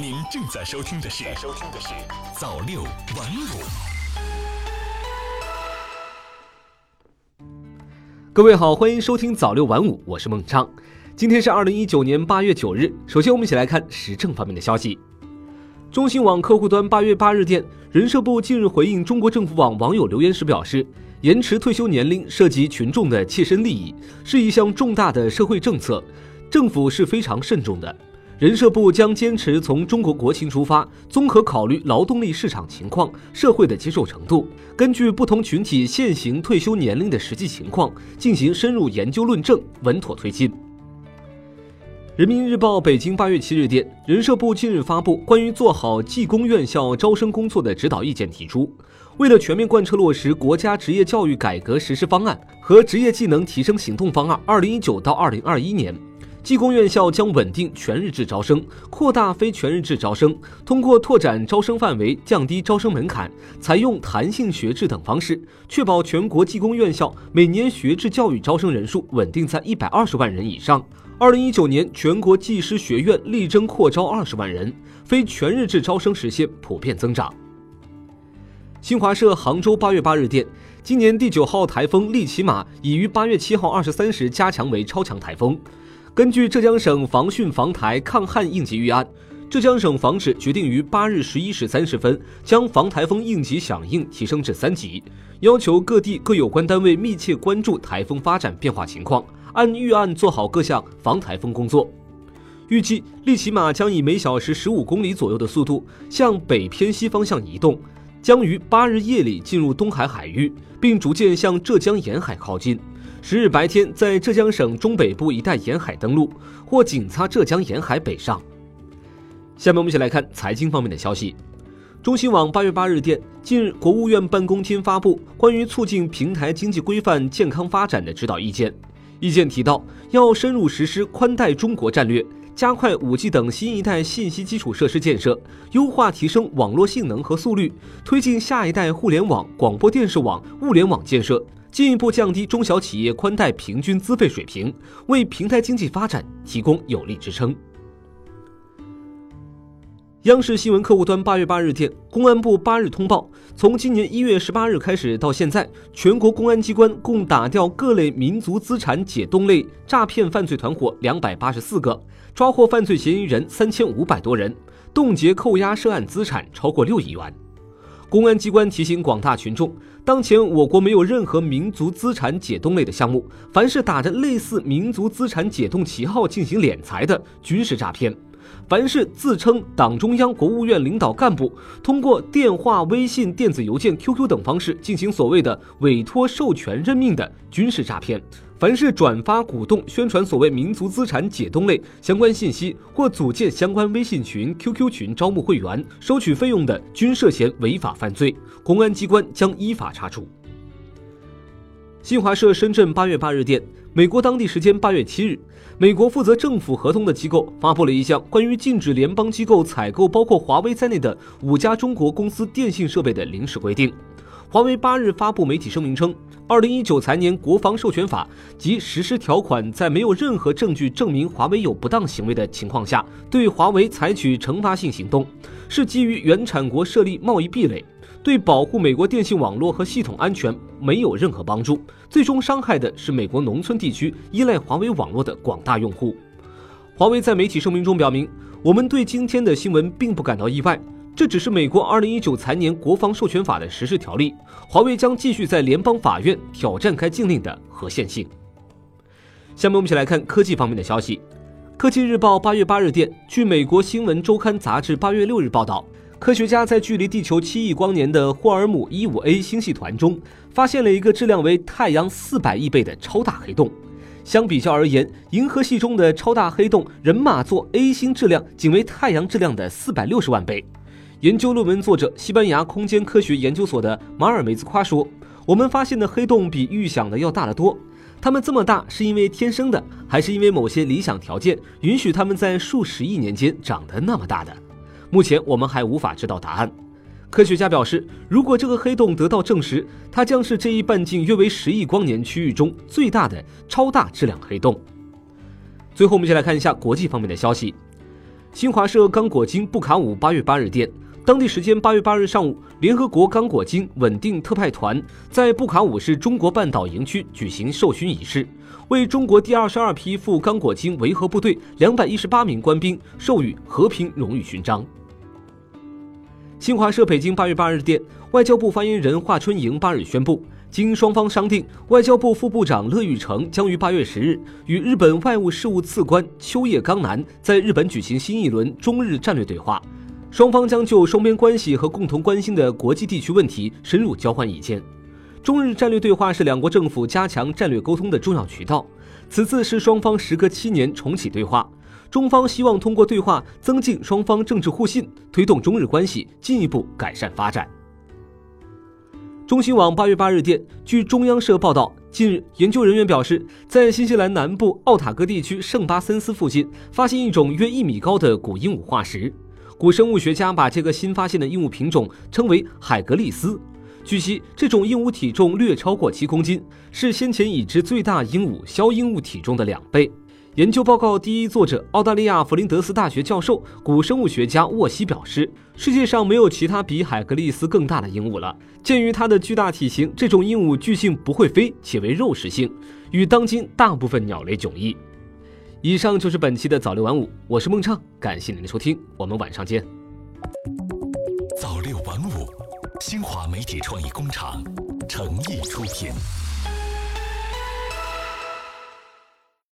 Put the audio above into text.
您正在收听的是《收听的是早六晚五》。各位好，欢迎收听早六晚五，我是孟昌。今天是二零一九年八月九日。首先，我们一起来看时政方面的消息。中新网客户端八月八日电，人社部近日回应中国政府网网友留言时表示，延迟退休年龄涉及群众的切身利益，是一项重大的社会政策。政府是非常慎重的，人社部将坚持从中国国情出发，综合考虑劳动力市场情况、社会的接受程度，根据不同群体现行退休年龄的实际情况进行深入研究论证，稳妥推进。人民日报北京八月七日电，人社部近日发布关于做好技工院校招生工作的指导意见，提出，为了全面贯彻落实国家职业教育改革实施方案和职业技能提升行动方案（二零一九到二零二一年）。技工院校将稳定全日制招生，扩大非全日制招生，通过拓展招生范围、降低招生门槛、采用弹性学制等方式，确保全国技工院校每年学制教育招生人数稳定在一百二十万人以上。二零一九年，全国技师学院力争扩招二十万人，非全日制招生实现普遍增长。新华社杭州八月八日电，今年第九号台风利奇马已于八月七号二十三时加强为超强台风。根据浙江省防汛防台抗旱应急预案，浙江省防指决定于八日十一时三十分将防台风应急响应提升至三级，要求各地各有关单位密切关注台风发展变化情况，按预案做好各项防台风工作。预计利奇马将以每小时十五公里左右的速度向北偏西方向移动，将于八日夜里进入东海海域，并逐渐向浙江沿海靠近。十日白天，在浙江省中北部一带沿海登陆，或仅擦浙江沿海北上。下面我们一起来看财经方面的消息。中新网八月八日电，近日国务院办公厅发布关于促进平台经济规范健康发展的指导意见。意见提到，要深入实施宽带中国战略，加快五 G 等新一代信息基础设施建设，优化提升网络性能和速率，推进下一代互联网、广播电视网、物联网建设。进一步降低中小企业宽带平均资费水平，为平台经济发展提供有力支撑。央视新闻客户端八月八日电，公安部八日通报，从今年一月十八日开始到现在，全国公安机关共打掉各类民族资产解冻类诈骗犯罪团伙两百八十四个，抓获犯罪嫌疑人三千五百多人，冻结扣押涉案资产超过六亿元。公安机关提醒广大群众，当前我国没有任何民族资产解冻类的项目，凡是打着类似民族资产解冻旗号进行敛财的，均是诈骗；凡是自称党中央、国务院领导干部，通过电话、微信、电子邮件、QQ 等方式进行所谓的委托、授权、任命的，军事诈骗。凡是转发、鼓动、宣传所谓民族资产解冻类相关信息，或组建相关微信群、QQ 群招募会员、收取费用的，均涉嫌违法犯罪，公安机关将依法查处。新华社深圳八月八日电，美国当地时间八月七日，美国负责政府合同的机构发布了一项关于禁止联邦机构采购包括华为在内的五家中国公司电信设备的临时规定。华为八日发布媒体声明称。二零一九财年国防授权法及实施条款，在没有任何证据证明华为有不当行为的情况下，对华为采取惩罚性行动，是基于原产国设立贸易壁垒，对保护美国电信网络和系统安全没有任何帮助，最终伤害的是美国农村地区依赖华为网络的广大用户。华为在媒体声明中表明，我们对今天的新闻并不感到意外。这只是美国二零一九财年国防授权法的实施条例，华为将继续在联邦法院挑战该禁令的合宪性。下面我们一起来看科技方面的消息。科技日报八月八日电，据美国新闻周刊杂志八月六日报道，科学家在距离地球七亿光年的霍尔姆一五 A 星系团中，发现了一个质量为太阳四百亿倍的超大黑洞。相比较而言，银河系中的超大黑洞人马座 A 星质量仅为太阳质量的四百六十万倍。研究论文作者、西班牙空间科学研究所的马尔梅兹夸说：“我们发现的黑洞比预想的要大得多。它们这么大是因为天生的，还是因为某些理想条件允许它们在数十亿年间长得那么大的？目前我们还无法知道答案。”科学家表示，如果这个黑洞得到证实，它将是这一半径约为十亿光年区域中最大的超大质量黑洞。最后，我们先来看一下国际方面的消息。新华社刚果金布卡武八月八日电，当地时间八月八日上午，联合国刚果金稳定特派团在布卡武市中国半岛营区举行授勋仪式，为中国第二十二批赴刚果金维和部队两百一十八名官兵授予和平荣誉勋章。新华社北京八月八日电，外交部发言人华春莹八日宣布，经双方商定，外交部副部长乐玉成将于八月十日与日本外务事务次官秋叶刚男在日本举行新一轮中日战略对话，双方将就双边关系和共同关心的国际地区问题深入交换意见。中日战略对话是两国政府加强战略沟通的重要渠道，此次是双方时隔七年重启对话。中方希望通过对话增进双方政治互信，推动中日关系进一步改善发展。中新网八月八日电，据中央社报道，近日研究人员表示，在新西兰南部奥塔哥地区圣巴森斯附近发现一种约一米高的古鹦鹉化石。古生物学家把这个新发现的鹦鹉品种称为海格利斯。据悉，这种鹦鹉体重略超过七公斤，是先前已知最大鹦鹉枭鹦鹉体重的两倍。研究报告第一作者、澳大利亚弗林德斯大学教授、古生物学家沃西表示：“世界上没有其他比海格力斯更大的鹦鹉了。鉴于它的巨大体型，这种鹦鹉巨性不会飞，且为肉食性，与当今大部分鸟类迥异。”以上就是本期的早六晚五，我是孟畅，感谢您的收听，我们晚上见。早六晚五，新华媒体创意工厂诚意出品。